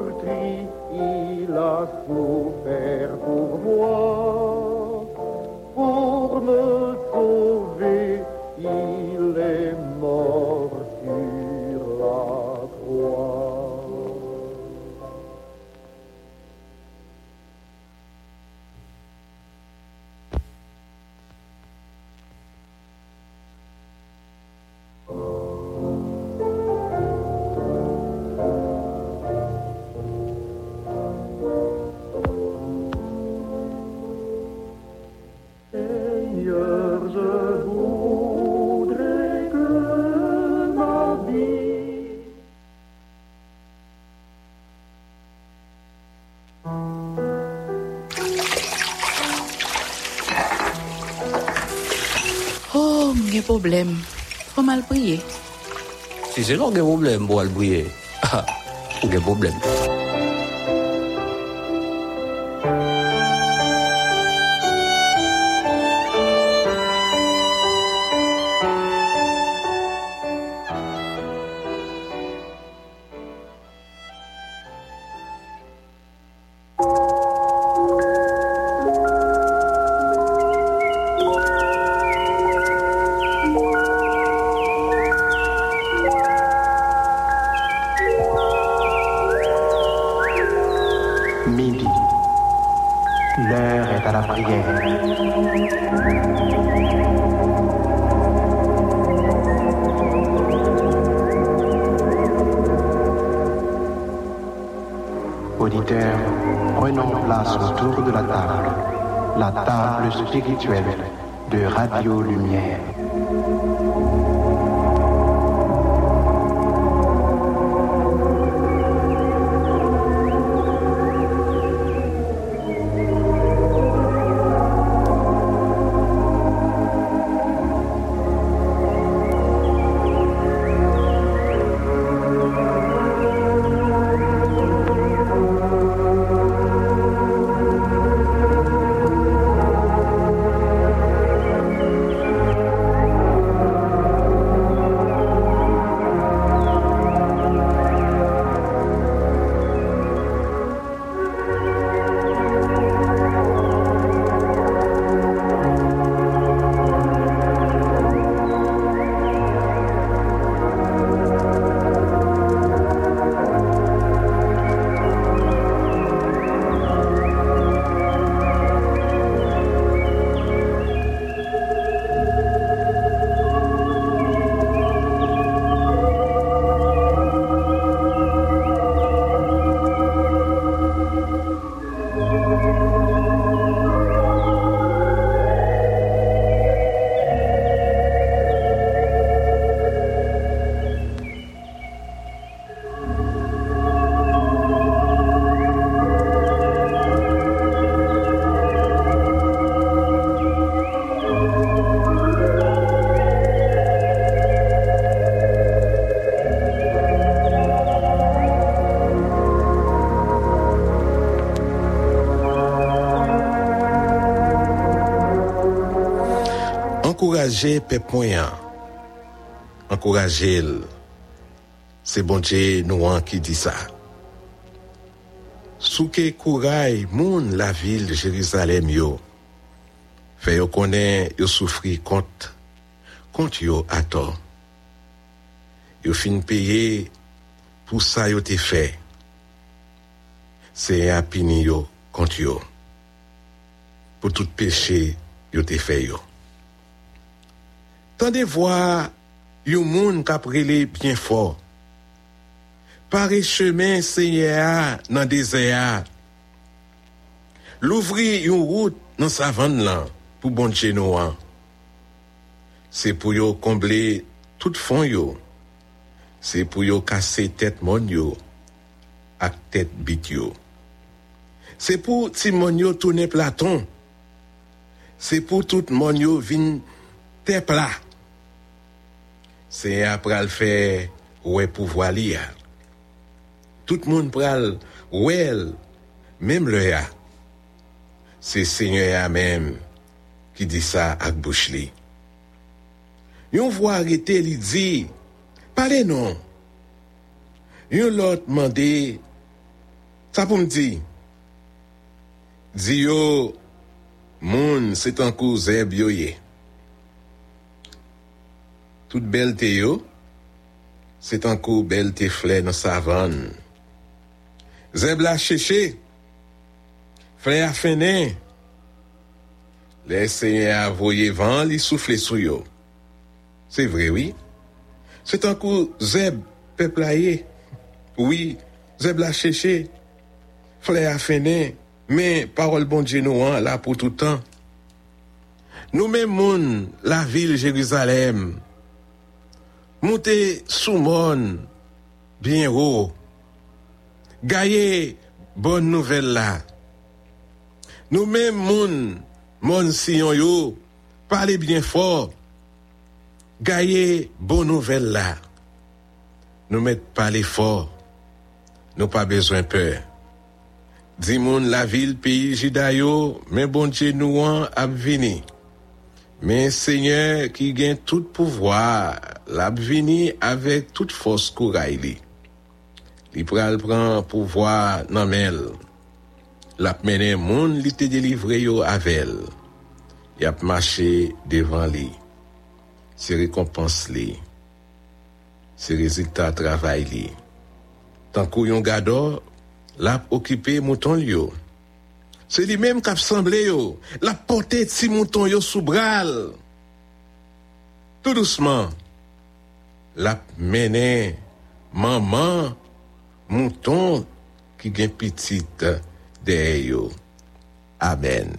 Meurtri, il a souffert pour moi. Problem. Fò mal priye. Si se lò gen problem pou al bouye, ou gen problem. Encourager peuple moyen. Encourager. C'est bon Dieu nous qui dit ça. Souke kouray moun la ville Jérusalem yo. Fait yo konnen yo souffri kont, kont yo à tort. Yo fin payer pour ça yo te fait. c'est à pini yo contre yo. Pour tout péché yo te fait yo. Tande vwa yon moun kaprele pyen for. Pare chemen seye a nan dese a. Louvri yon wout nan savan lan pou bonche nou an. Se pou yo komble tout fon yo. Se pou yo kase tet mon yo ak tet bit yo. Se pou ti mon yo toune platon. Se pou tout mon yo vin te plat. se a pral fè wè pouvo li a. Tout moun pral wè el, mèm le a. Se seigne a mèm ki di sa ak bouch li. Yon vwa arete li di, pale non. Yon lot mande, sa pou mdi. Di yo, moun se tankou zeb yo ye. Tout bel te yo, c'est un coup bel te flè dans savane. Zeb la chéché, flè a fene, les seigneur a voye vent li souffle sou yo. C'est vrai, oui. C'est un coup zeb peplaye. Oui, zeb la chéché, flè a fene, mais parole bon Dieu nous hein, là pour tout temps. Nous même moun, la ville Jérusalem, Moute soumon, bien ou, gaye bon nouvel la. Nou men moun, moun siyon yo, pale bien for, gaye bon nouvel la. Nou met pale for, nou pa bezwen peur. Di moun la vil peyi jidayo, men bonche nou an ap vini. Men Seigneur ki gen tout pouvoi, la bvini avek tout fos kouray li. Li pral pran pouvoi nan mel. Lap menen moun li te delivre yo avel. Yap mache devan li. Se rekompans li. Se rezultat travay li. Tankou yon gado, lap okipe mouton li yo. C'est lui-même qui a semblé yo, l'a porté ti mouton yo sous bral. Tout doucement, l'a mené maman mouton qui gen petite derrière yo. Amen.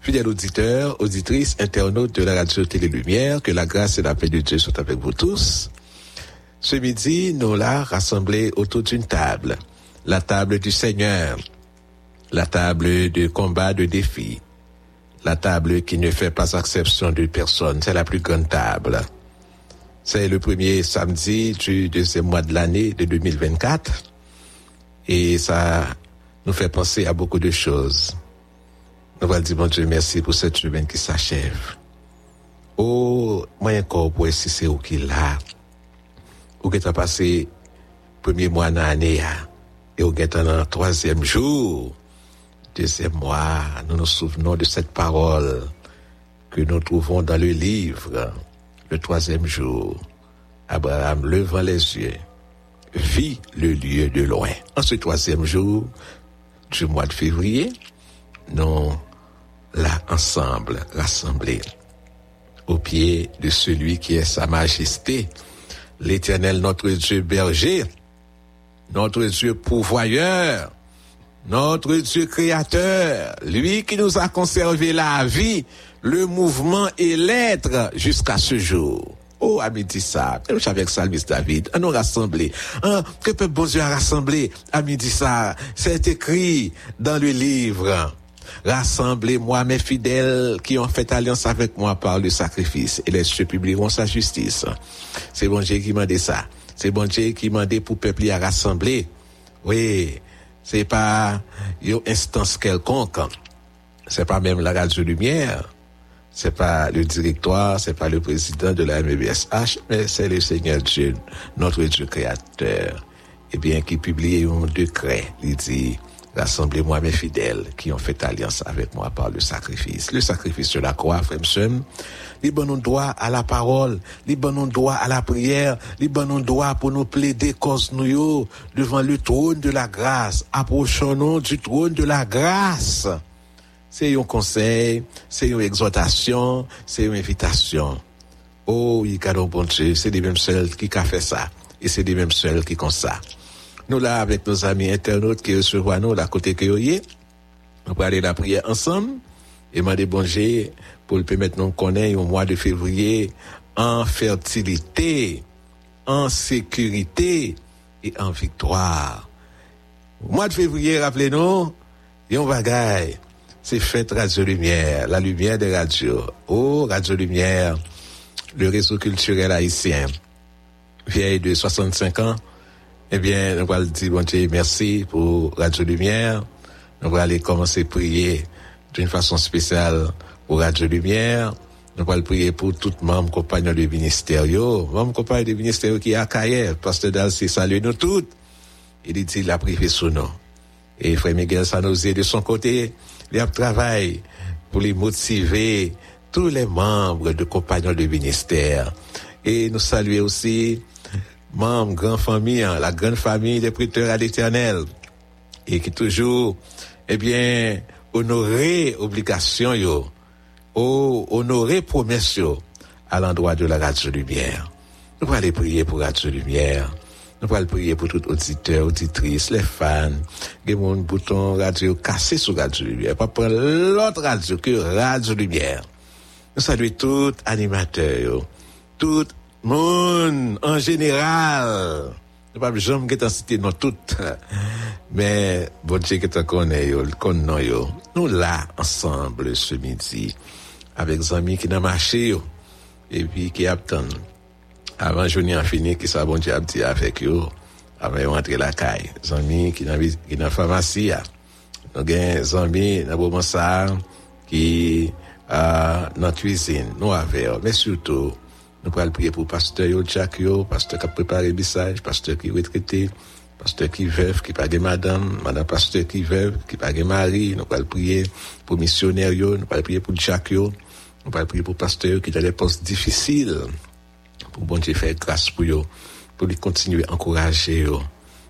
Fidèles auditeurs, auditrices, internautes de la radio Télé Lumière, que la grâce et la paix de Dieu soient avec vous tous. Ce midi, nous l'a rassemblés autour d'une table la table du Seigneur, la table de combat, de défi, la table qui ne fait pas exception de personne, c'est la plus grande table. C'est le premier samedi du deuxième mois de l'année de 2024 et ça nous fait penser à beaucoup de choses. Nous allons dire, bon Dieu, merci pour cette semaine qui s'achève. Oh, moi encore pour si c'est où qu'il a, où qu'il a passé premier mois de l'année, et au dans le troisième jour, deuxième mois, nous nous souvenons de cette parole que nous trouvons dans le livre, le troisième jour. Abraham, levant les yeux, vit le lieu de loin. En ce troisième jour du mois de février, nous là ensemble, rassemblés au pied de celui qui est sa majesté, l'éternel notre Dieu berger, notre Dieu pourvoyeur, notre Dieu créateur, lui qui nous a conservé la vie, le mouvement et l'être jusqu'à ce jour. Oh, à midi ça, nous avec Salmis David, à nous rassembler. Hein, que peut bon Dieu a rassemblé à midi ça? C'est écrit dans le livre. Rassemblez-moi mes fidèles qui ont fait alliance avec moi par le sacrifice et les cieux publieront sa justice. C'est bon Dieu qui m'a dit ça. C'est bon Dieu qui m'a dit pour peuple à rassembler. Oui, c'est pas une instance quelconque. C'est pas même la radio lumière. C'est pas le directoire, c'est pas le président de la MEBSH, mais c'est le Seigneur Dieu, notre Dieu créateur. Eh bien, qui publie un décret, il dit, Rassemblez-moi mes fidèles qui ont fait alliance avec moi par le sacrifice. Le sacrifice sur la croix, frère Msem, les bon droit à la parole, les bon droit à la prière, les bon droit pour nous plaider cause nous devant le trône de la grâce. Approchons-nous du trône de la grâce. C'est un conseil, c'est une exhortation, c'est une invitation. Oh, il y a bon Dieu, c'est les mêmes seuls qui ont fait ça. Et c'est les mêmes seuls qui font ça. Nous là, avec nos amis internautes qui recevront nous, la côté que on va aller la prière ensemble et demander bon Dieu pour le permettre nous connaître au mois de février en fertilité, en sécurité et en victoire. Au mois de février, rappelez-nous, a un bagaille. C'est fête Radio Lumière, la lumière des radios. Oh, Radio Lumière, le réseau culturel haïtien, vieille de 65 ans. Eh bien, nous allons dire, bon Dieu, merci pour Radio Lumière. Nous allons commencer à prier d'une façon spéciale pour Radio Lumière. Nous allons prier pour tout membre compagnon du ministère. Membre compagnon du ministère qui est à Kaye, Pasteur Dalcy, salut nous toutes. Il dit, il a privé sous nous. Et Frère Miguel Sanosé, de son côté, il a travaillé pour les motiver, tous les membres de compagnons du ministère. Et nous saluer aussi membres, grande famille, hein, la grande famille des prêteurs à l'éternel. Et qui toujours, eh bien, honorer obligation, yo, oh, honorer promesse, yo, à l'endroit de la radio lumière. Nous allons prier pour Radio Lumière. Nous allons prier pour tout auditeur, auditrice, les fans, ont un bouton radio cassé sur Radio Lumière. Pas prendre l'autre radio que Radio Lumière. Nous saluons tout animateur, tout monde en général. Nous pas jamais que citer non toutes. Mais bon Dieu que tu connais yo, connais yo. Nous là ensemble ce midi avec des amis qui n'ont marché yo. Et puis qui attendent. Avant journée en fini qui ça bon Dieu a dit avec eux avant de rentrer la caille. Des amis qui dans qui dans pharmacie nous avons des amis dans moment ça qui euh, dans cuisine. Nous avons mais surtout nous pouvons prier pour pasteur yo Jack yo pasteur qui a préparé le message pasteur qui est retraité pasteur qui veuve qui pas de madame madame pasteur qui veuve qui pas de mari nous pouvons prier pour missionnaire yo. Nous pouvons prier pour Jack yo. Nous pouvons prier pour pasteur qui a des postes difficiles. Pour bon Dieu faire grâce pour eux, pour lui continuer à encourager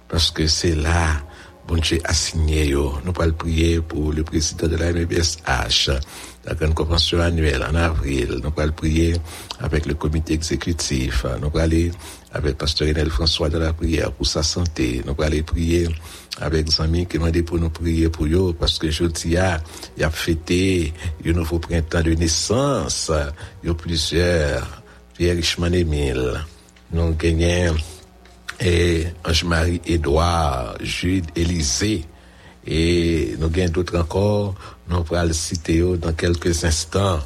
parce que c'est là, bon Dieu a signé eux. Nous allons prier pour le président de la MBSH, la grande convention annuelle en avril. Nous allons prier avec le comité exécutif. Nous allons aller avec pasteur Enel François de la prière pour sa santé. Nous allons aller prier avec des amis qui m'ont dit pour nous prier pour eux, parce que je dis, il y a fêté un nouveau printemps de naissance, il y a plusieurs Pierre Richemont Emile, nous gagnons et Ange-Marie Edouard, Jude Élysée, et nous gagnons d'autres encore, nous pourrons le citer dans quelques instants.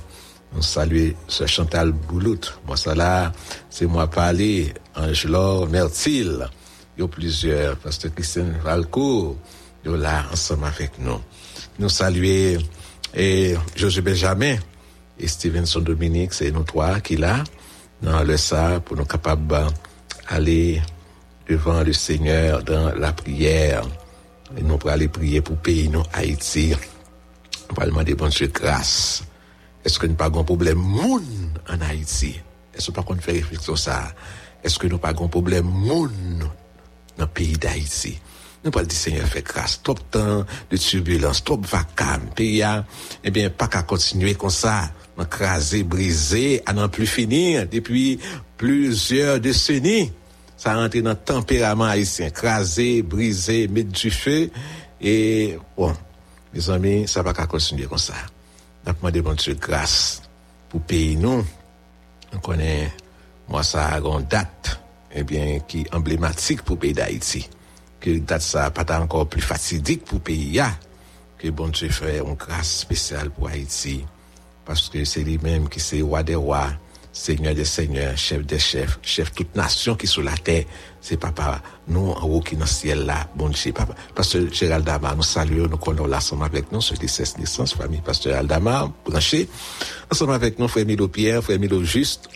Nous saluons ce Chantal Boulout. Moi, ça là, c'est moi parler, Angelor Mertil. Il y a plusieurs, Pasteur Christine Valcourt, ils là ensemble avec nous. Nous saluons et José Benjamin et Stevenson Dominique, c'est nous trois qui là dans le ça pour nous capables d'aller devant le Seigneur dans la prière. Et nous pour aller prier pour pays nous Haïti. On va demander bon Dieu grâce. Est-ce que nous pas un problème moun en Haïti? Est-ce que nous pas réflexion ça? Est-ce que nous pas un problème moun dans le pays d'Haïti? Nous pas dire Seigneur fait grâce. Trop de temps de turbulence, trop de vacances. Pays eh bien, pas qu'à continuer comme ça crasé, brisé, à n'en plus finir depuis plusieurs décennies. Ça a rentré dans le tempérament haïtien, crasé, brisé, mettre du feu. Et bon, mes amis, ça va pas continuer comme ça. Donc, moi, bon Dieu grâce pour payer nous. On connaît, moi, ça a une date, eh bien, qui est emblématique pour pays d'Haïti. Que date ça pas encore plus fatidique pour pays, que bon Dieu fait une grâce spéciale pour Haïti parce que c'est lui-même qui c'est roi des rois, seigneur des seigneurs, chef des chefs, chef toute nation qui est sur la terre. C'est papa, nous en haut qui dans le ciel là, bon Dieu, papa. Pasteur Gérald Dama, nous saluons, nous connaissons l'ensemble avec nous, sur les 16 naissances, famille Pasteur Gérald Dama, branché. Ensemble avec nous, frère Milo Pierre, frère Milo Juste,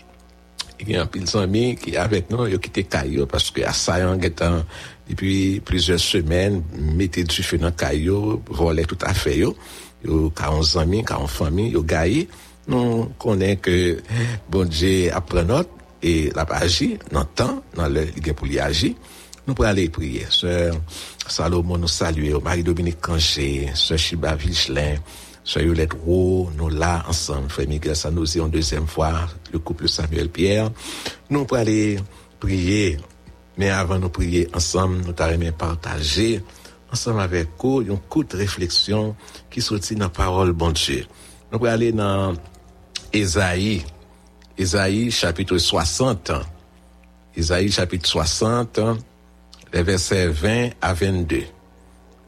il y a un pile d'amis qui avec nous, ils ont quitté Caillou parce que assaillant étant depuis plusieurs semaines, mettez du feu dans Caillou, tout à fait yo. Yo 40 amis, 40 familles, yo gaillé. Nous connaissons que bon Dieu apprend notre et la agi dans le temps, dans le pour y agir. Nous pourrons aller prier. Sœur Salomon nous saluer, Marie-Dominique Canché, Sœur Chiba Vichelin, Sœur Yolette Roux, nous là ensemble, Frère Miguel Sanosi en deuxième fois, le couple Samuel Pierre. Nous pourrons aller prier, mais avant de prier ensemble, nous t'arrêtons partager ensemble avec vous une courte réflexion qui sortit dans la parole bon Dieu. Nous pourrons aller dans Ésaïe, Ésaïe chapitre 60. Ésaïe chapitre 60, les versets 20 à 22.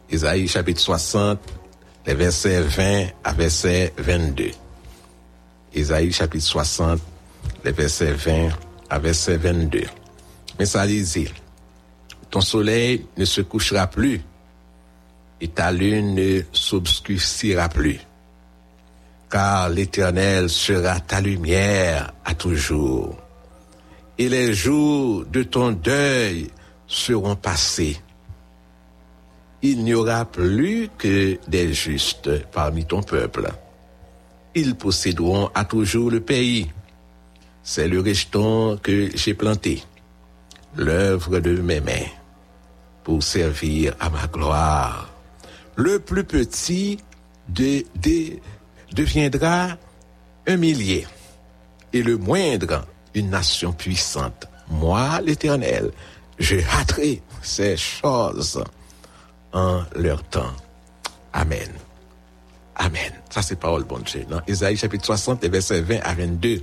Ésaïe chapitre 60, les versets 20 à verset 22. Ésaïe chapitre 60, les versets 20 à verset 22. Mais ça disait, ton soleil ne se couchera plus et ta lune ne s'obscurcira plus car l'Éternel sera ta lumière à toujours. Et les jours de ton deuil seront passés. Il n'y aura plus que des justes parmi ton peuple. Ils posséderont à toujours le pays. C'est le rejeton que j'ai planté, l'œuvre de mes mains, pour servir à ma gloire. Le plus petit de, de deviendra un millier et le moindre une nation puissante. Moi, l'Éternel, je hâterai ces choses en leur temps. Amen. Amen. Ça, c'est parole bon Dieu. Dans Isaïe chapitre 60, versets 20 à 22.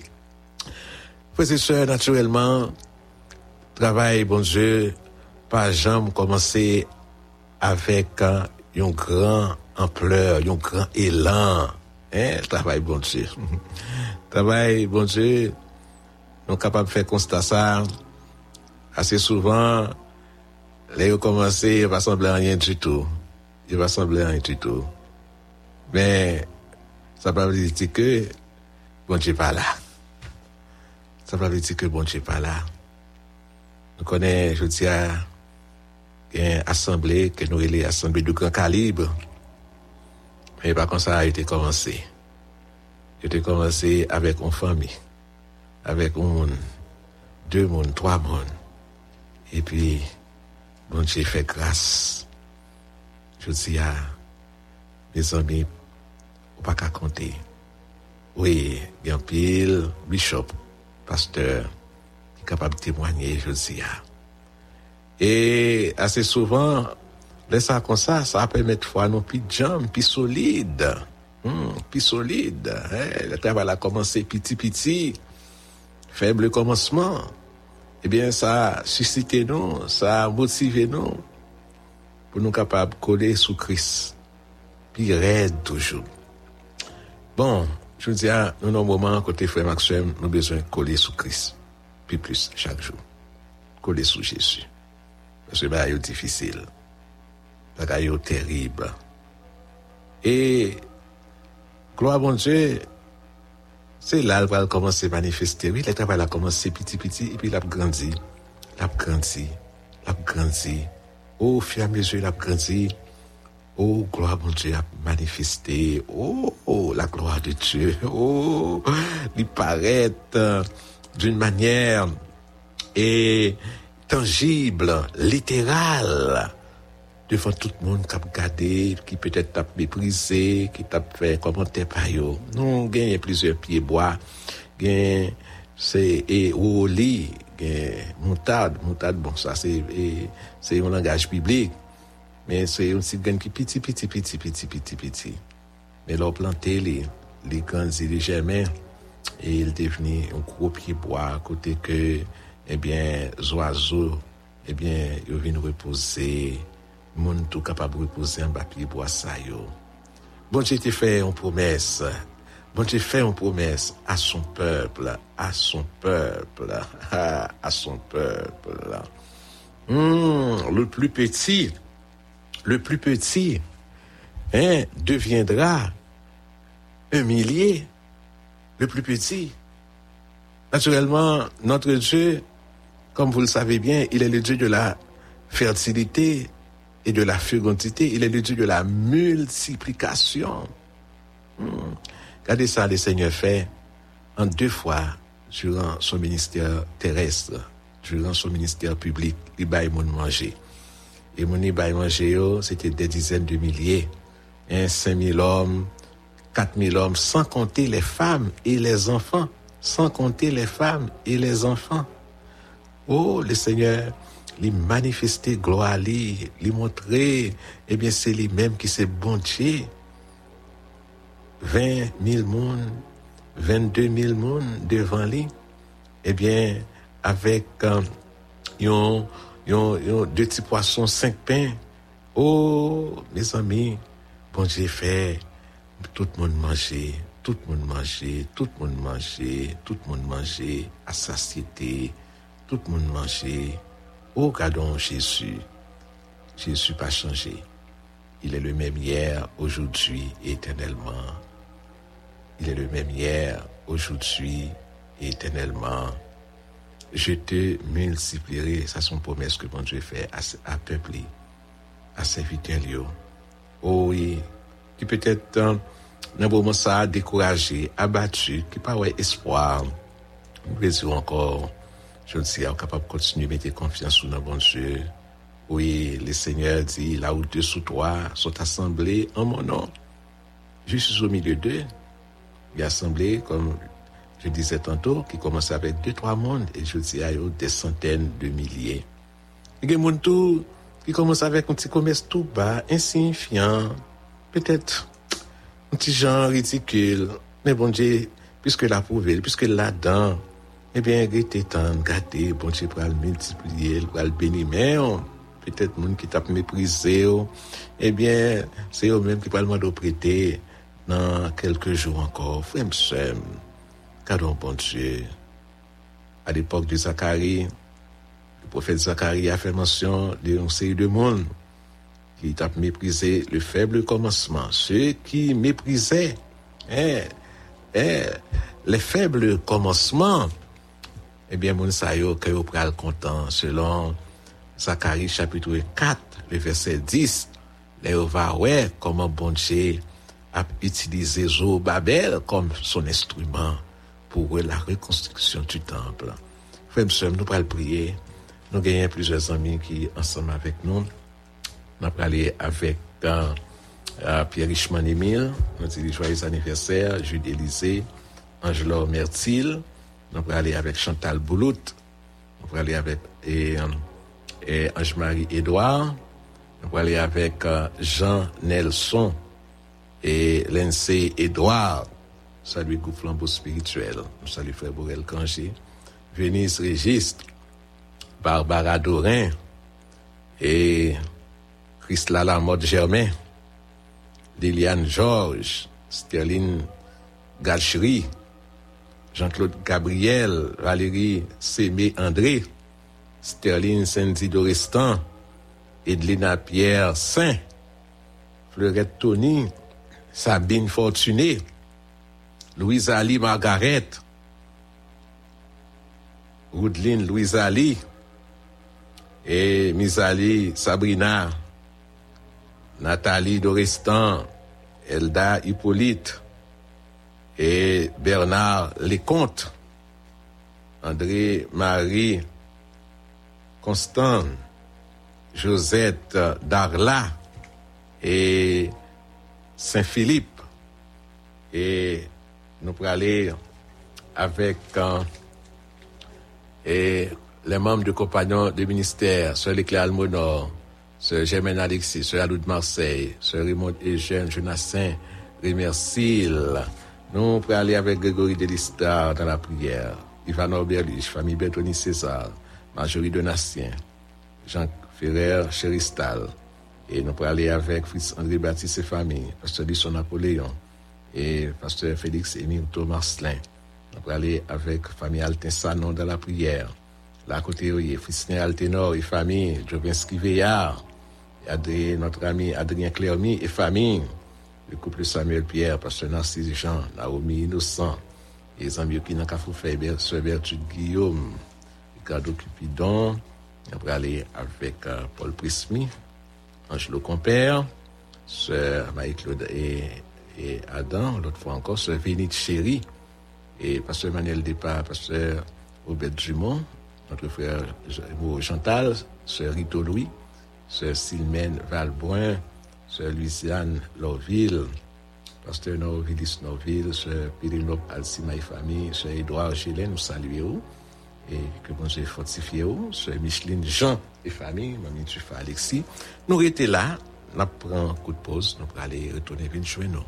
Frères et sœurs, naturellement, travail, bon Dieu, pas jamais commencer avec un, un grand ampleur, un grand élan. Hein, travail, bon Dieu. travail, bon Dieu, nous capables de faire constat ça. Assez souvent, les ont commencé, il va sembler rien du tout. Il va sembler rien du tout. Mais, ça ne veut dire que bon Dieu n'est pas là. Ça ne veut dire que bon Dieu n'est pas là. Nous connaissons, je dis, une assemblée que nous avons assemblée de grand calibre. Mais par contre, ça a été commencé. Été commencé avec une famille, avec un monde, deux mondes, trois mondes. Et puis, bon Dieu fait grâce. Je dis à mes amis, on pas qu'à compter. Oui, un pile, bishop, pasteur, qui est capable de témoigner, je dis à. Et assez souvent, laisse ça comme ça, ça permet de faire nos plus jambes, plus solides. Hum, plus solides. Hein? Le travail a commencé petit, petit. Faible commencement. Eh bien, ça a suscité nous, ça a motivé nous pour nous capables de coller sous Christ. Puis raide toujours. Bon, je vous dis, nous, dans un moment, côté frère Maxime, nous avons besoin de coller sous Christ. Puis plus chaque jour. Coller sous Jésus. Parce que c'est difficile. C'est terrible. Et, gloire à mon Dieu, c'est là qu'il va commencer à manifester. Oui, le travail a commencé petit, petit, et puis il a grandi. A grandi. A grandi. Au fur et à mesure, il a grandi. Oh, gloire à mon Dieu a manifesté. Oh, la gloire de Dieu. Oh, il paraît d'une manière et tangible, littérale, devan tout moun kap gade, ki petet tap meprize, ki tap fè komante pa yo. Non genye plizye pieboa, genye se e ou li, genye moutad, moutad bon sa se yon langaj biblik, men se yon sit genye ki piti, piti, piti, piti, piti, piti. Men lò plante li, li ganzi li jemen, e il deveni yon kou pieboa, kote ke, ebyen, eh zwazo, ebyen, eh yo vin repose, moun de reposer en bas pied bois ça yo. Bon Dieu fait une promesse. Bon Dieu fait une promesse à son peuple, à son peuple, à son peuple. Hum, le plus petit, le plus petit, hein, deviendra un millier. Le plus petit. Naturellement, notre Dieu, comme vous le savez bien, il est le Dieu de la fertilité et de la fécondité. Il est le Dieu de la multiplication. Hmm. Regardez ça, le Seigneur fait en deux fois durant son ministère terrestre, durant son ministère public, il baille mon manger. Et mon baille manger, yo, c'était des dizaines de milliers. Hein, 5 000 hommes, 4 000 hommes, sans compter les femmes et les enfants. Sans compter les femmes et les enfants. Oh, le Seigneur, lui manifester gloire, lui, lui montrer, eh bien, c'est lui-même qui s'est bon Dieu. 20 000 monde, 22 000 monde devant lui. Eh bien, avec euh, yon, yon, yon, deux petits poissons, cinq pains. Oh, mes amis, bon Dieu fait, tout monde manger, tout monde manger, tout monde manger, tout manger, à satiété, tout monde manger. Oh, regardons Jésus. Jésus pas changé. Il est le même hier, aujourd'hui éternellement. Il est le même hier, aujourd'hui éternellement. Je te multiplierai, ça une promesse que mon Dieu fait à, à peuple, à serviteur. Oh oui, qui peut-être euh, dans moment ça découragé, abattu, qui pas espoir. Nous encore, je ne pas capable de continuer à mettre confiance dans bon Dieu. Oui, le Seigneur dit, là où deux sous toi sont assemblés en mon nom, je au milieu d'eux. Il est assemblé, comme je disais tantôt, qui commence avec deux, trois mondes, et je dis eux des centaines de milliers. Il y a des gens qui commence avec un petit commerce tout bas, insignifiant, peut-être un petit genre ridicule, mais bon Dieu, puisque l'a prouvé, puisque là-dedans, eh bien, temps de garder, bon Dieu, pour le multiplier, pour le bénir, mais peut-être monde qui t'a méprisé, eh bien, c'est eux-mêmes qui parlent de prêter dans quelques jours encore. Frère, sœur, Cadeau bon Dieu. À l'époque de Zacharie, le prophète Zacharie a fait mention d'une série de monde qui a méprisé le faible commencement. Ceux qui méprisaient hein, hein, les faibles commencements, eh bien, mon sayo que vous prenez content selon Zacharie chapitre 4, le verset 10. Les va ouais comment bon Dieu a utilisé Zobabel comme son instrument pour la reconstruction du temple. Frère, nous allons prier. Nous gagnons plusieurs amis qui ensemble avec nous. Nous allons aller avec euh, euh, Pierre Richman Emile, nous dit joyeux anniversaire, Jude Élysée, Angelo Mertil. Nous allons aller avec Chantal Boulout. Nous allons aller avec et, et Ange-Marie Edouard. Nous allons aller avec euh, Jean Nelson et Lindsay Edouard. Salut groupe flambeau spirituel. Salut frère Borel Kanché. Venise Registre. Barbara Dorin. Et Christla Lamotte Germain. Liliane Georges. Sterling Galchery. Jean-Claude Gabriel. Valérie Sémé André. Sterling Sandy Dorestan. Edlina Pierre Saint. Fleurette Tony. Sabine Fortuné. Louise Ali Margaret, Woodline Louise Ali, et Misali Sabrina, Nathalie Dorestan, Elda Hippolyte, et Bernard Lecomte, André Marie Constant, Josette Darla et Saint-Philippe et nous pourrons aller avec euh, et les membres du compagnon du ministère, Sœur Leclerc Almonor, Sœur Germaine Alexis, Sœur Alou de Marseille, Sœur Raymond Eugène Jonassin, Remercil. Nous pourrons aller avec Grégory Delistar dans la prière, Ivan Orberlich, famille Bertoni César, Marjorie Donatien, Jean Ferrer Chéristal. Et nous pourrons aller avec Fritz André Baptiste et famille, Pasteur Lisson Napoléon, et pasteur Félix Émile Thomaslin. On va aller avec famille Altin Sanon dans la prière. À côté, Fristin Altenor et famille, Jovinski Veillard, notre ami Adrien Clermy et famille, le couple Samuel Pierre, pasteur Narcisse Jean, Naomi Innocent, Les amis qui n'ont qu'à faire Sœur Bertrude Guillaume, Ricardo Cupidon, après aller avec euh, Paul Prismi, Angelo Compère, Sœur Marie-Claude et, Adam, l'autre fois encore, Sœur Vénite Chéri, et Pasteur Manuel Départ, Pasteur Robert Dumont, notre frère Chantal, Sœur Rito Louis, Sœur Sylmène Valbrun, Sœur Louisiane Lorville, Pasteur Norvillis Norville, Sœur Pénélope Alcima et famille, Sœur Édouard Gélène, nous saluons et que bon Dieu fortifie Sœur Micheline Jean et famille, Mamie Tufa Alexis. Nous étions là, nous prenons un coup de pause, nous allons retourner chez nous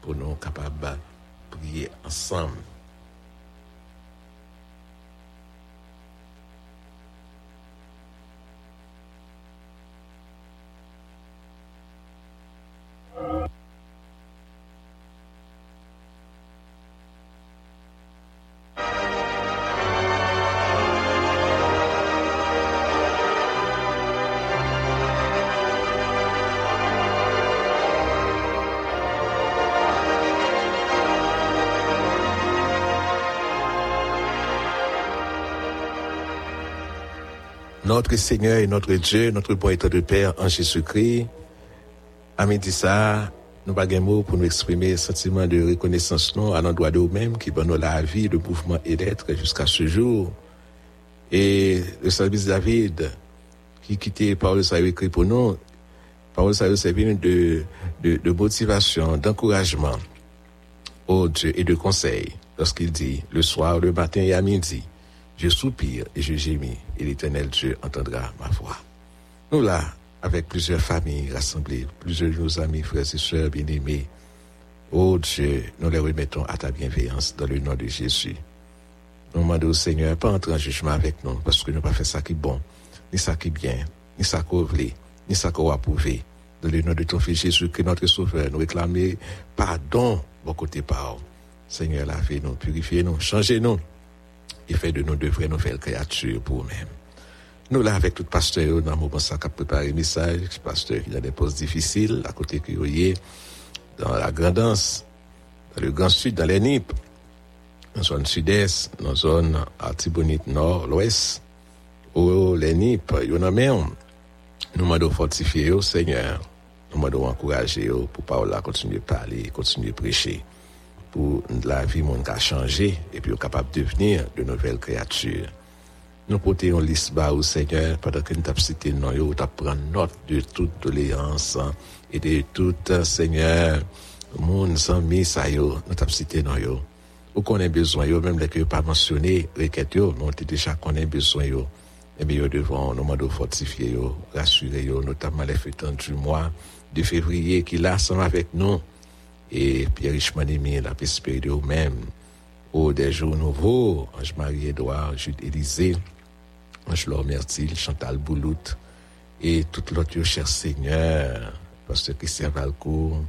pour nous capables de prier ensemble. Notre Seigneur et notre Dieu, notre bon état de Père en Jésus-Christ, à midi ça, nous pas mots pour nous exprimer sentiment de reconnaissance non à l'endroit de nous-mêmes qui nous la vie, le mouvement et l'être jusqu'à ce jour. Et le service David, qui quittait Paul ça écrit pour nous, Paul ça c'est de, de, de motivation, d'encouragement au Dieu et de conseil lorsqu'il dit le soir, le matin et à midi, je soupire et je gémis, et l'éternel Dieu entendra ma voix. Nous là, avec plusieurs familles rassemblées, plusieurs de nos amis, frères et sœurs bien-aimés, oh Dieu, nous les remettons à ta bienveillance dans le nom de Jésus. Nous demandons au Seigneur, pas entrer en jugement avec nous, parce que nous pas fait ça qui est bon, ni ça qui est bien, ni ça qu'on voulait, ni ça qu'on a approuvé. Dans le nom de ton Fils Jésus, qui est notre Sauveur, nous réclamer pardon, bon côté par Seigneur, lavez-nous, purifiez-nous, changez-nous fait de nous de vraies nouvelles créatures pour nous-mêmes. Nous là, avec tout pasteur, dans le moment ça, qui a préparé le message, pasteur qui a des postes difficiles, à côté de dans la Grandance, dans le Grand Sud, dans les NIP, dans la zone sud-est, dans la zone Artibonite Nord, l'Ouest, où les NIP, il y en. Nous demandons fortifier au Seigneur. Nous demandons encourager pour Paola continuer à parler, continuer à prêcher pour la vie monde a changé et puis capable de devenir de nouvelles créatures. Nous portons liste bas au Seigneur pendant que nous avons cité nous, nous prendre note de toute doléance et de tout Seigneur, monde sans mis ça nous avons cité nous. Ou qu'on a besoin yo, même les que pas mentionné, requête yo, mais on déjà qu'on besoin yo. Et bien, devant nous fortifier yo, rassurer yo, notamment les fêtes du mois de février qui là sont avec nous et Pierre Richemont la prospérité au même, au des jours nouveaux, Ange Marie Edouard, Jude Élysée, Ange Laure Mertil, Chantal Boulout, et tout l'autre, cher Seigneur, Pasteur Christian Valcourt,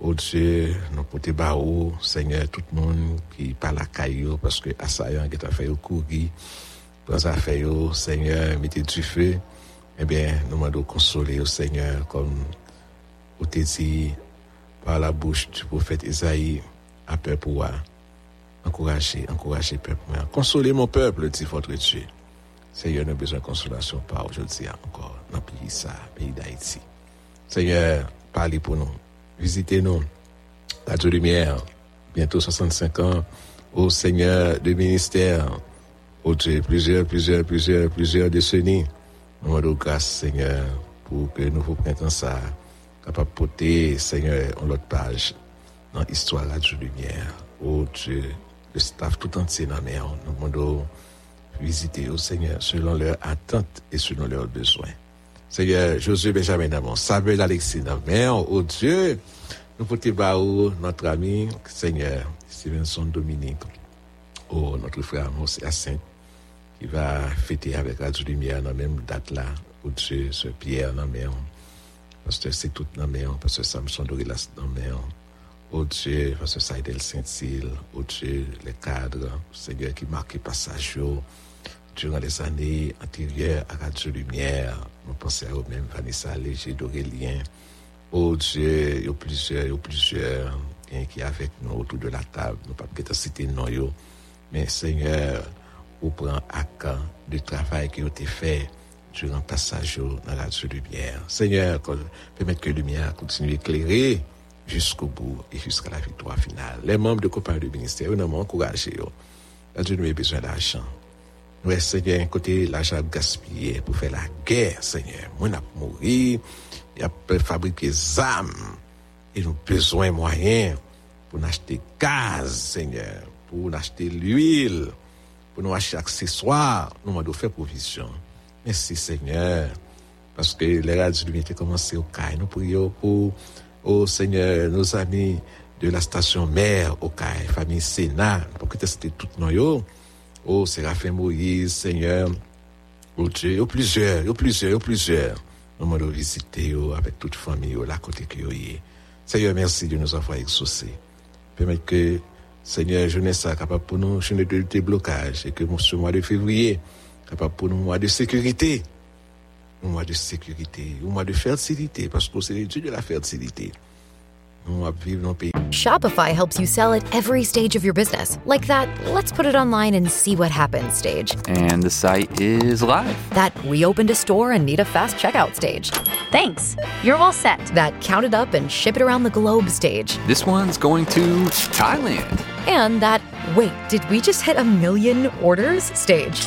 au Dieu, nous portons barreau, Seigneur, tout le monde qui parle à caillou, parce que assaillant qui a fait au courir, dans affaire, Seigneur, mettez du feu, eh bien, nous demandons consoler au Seigneur, comme vous dit, par la bouche du prophète Isaïe à peuple pour encourager, encourager peuple. Consoler mon peuple, dit votre Dieu. Seigneur, nous avons besoin de consolation par aujourd'hui encore dans le pays, d'Haïti. Seigneur, parlez pour nous. Visitez-nous. La de lumière, bientôt 65 ans. Au Seigneur de ministère, au Dieu, plusieurs, plusieurs, plusieurs, plusieurs décennies. Nous demandons grâce, Seigneur, pour que nous vous prenions ça capable de porter, Seigneur, en l'autre page, dans l'histoire de la lumière. Oh Dieu, le staff tout entier dans la nous demandons visiter au Seigneur selon leurs attentes et selon leurs besoins. Seigneur, Josué Benjamin Damon, Samuel Alexis mer, oh Dieu, nous portons notre ami, Seigneur, Stevenson Dominique, oh notre frère Amos Saint, qui va fêter avec la lumière dans la même date là, oh Dieu, ce Pierre mer. Pasteur c'est tout dans mer, Pasteur Samson Dorilas dans mer. Oh Dieu, Pasteur Saïdel Saint-Cyr, oh Dieu, les cadres, Seigneur qui marquent passage durant les années antérieures à Radio Lumière. Nous pensons à eux-mêmes, Vanessa Léger d'Aurélien. Oh Dieu, il y a plusieurs, il y a plusieurs. qui est avec nous autour de la table. Nous pas peut-être citer non mais Seigneur, vous à camp du travail qui a été fait durant passage dans la lumière. Seigneur, permettre que la lumière continue à éclairer jusqu'au bout et jusqu'à la victoire finale. Les membres de compagnie du ministère, nous m'ont encouragé. La Dieu nous besoin d'argent. Nous, Seigneur, côté l'argent gaspillé pour faire la guerre, Seigneur. Moi, n'a mourir, il a fabriquer des armes. Et nous besoin de moyens pour acheter gaz, Seigneur, pour acheter l'huile, pour nous acheter accessoires. Nous avons fait provision. Merci, Seigneur. Parce que les radios lumière ont commencé au CAI. Nous prions pour, oh Seigneur, nos amis de la station mère au CAI, famille Sénat, pour que c'était tout noyau. Oh, Séraphin Moïse, Seigneur, oh Dieu, oh plusieurs, oh plusieurs, oh plusieurs. Nous allons visiter avec toute famille, la côté que Seigneur, merci de nous avoir exaucés. Permettre que, Seigneur, jeunesse soit capable pour nous, je ne de déblocage, et que ce mois de février, capable pour nous, mois de sécurité, un mois de sécurité, un mois de fertilité, parce que c'est le Dieu de la fertilité. Nous allons vivre dans le pays. Shopify helps you sell at every stage of your business. Like that, let's put it online and see what happens stage. And the site is live. That we opened a store and need a fast checkout stage. Thanks. You're all set. That count it up and ship it around the globe stage. This one's going to Thailand. And that, wait, did we just hit a million orders stage?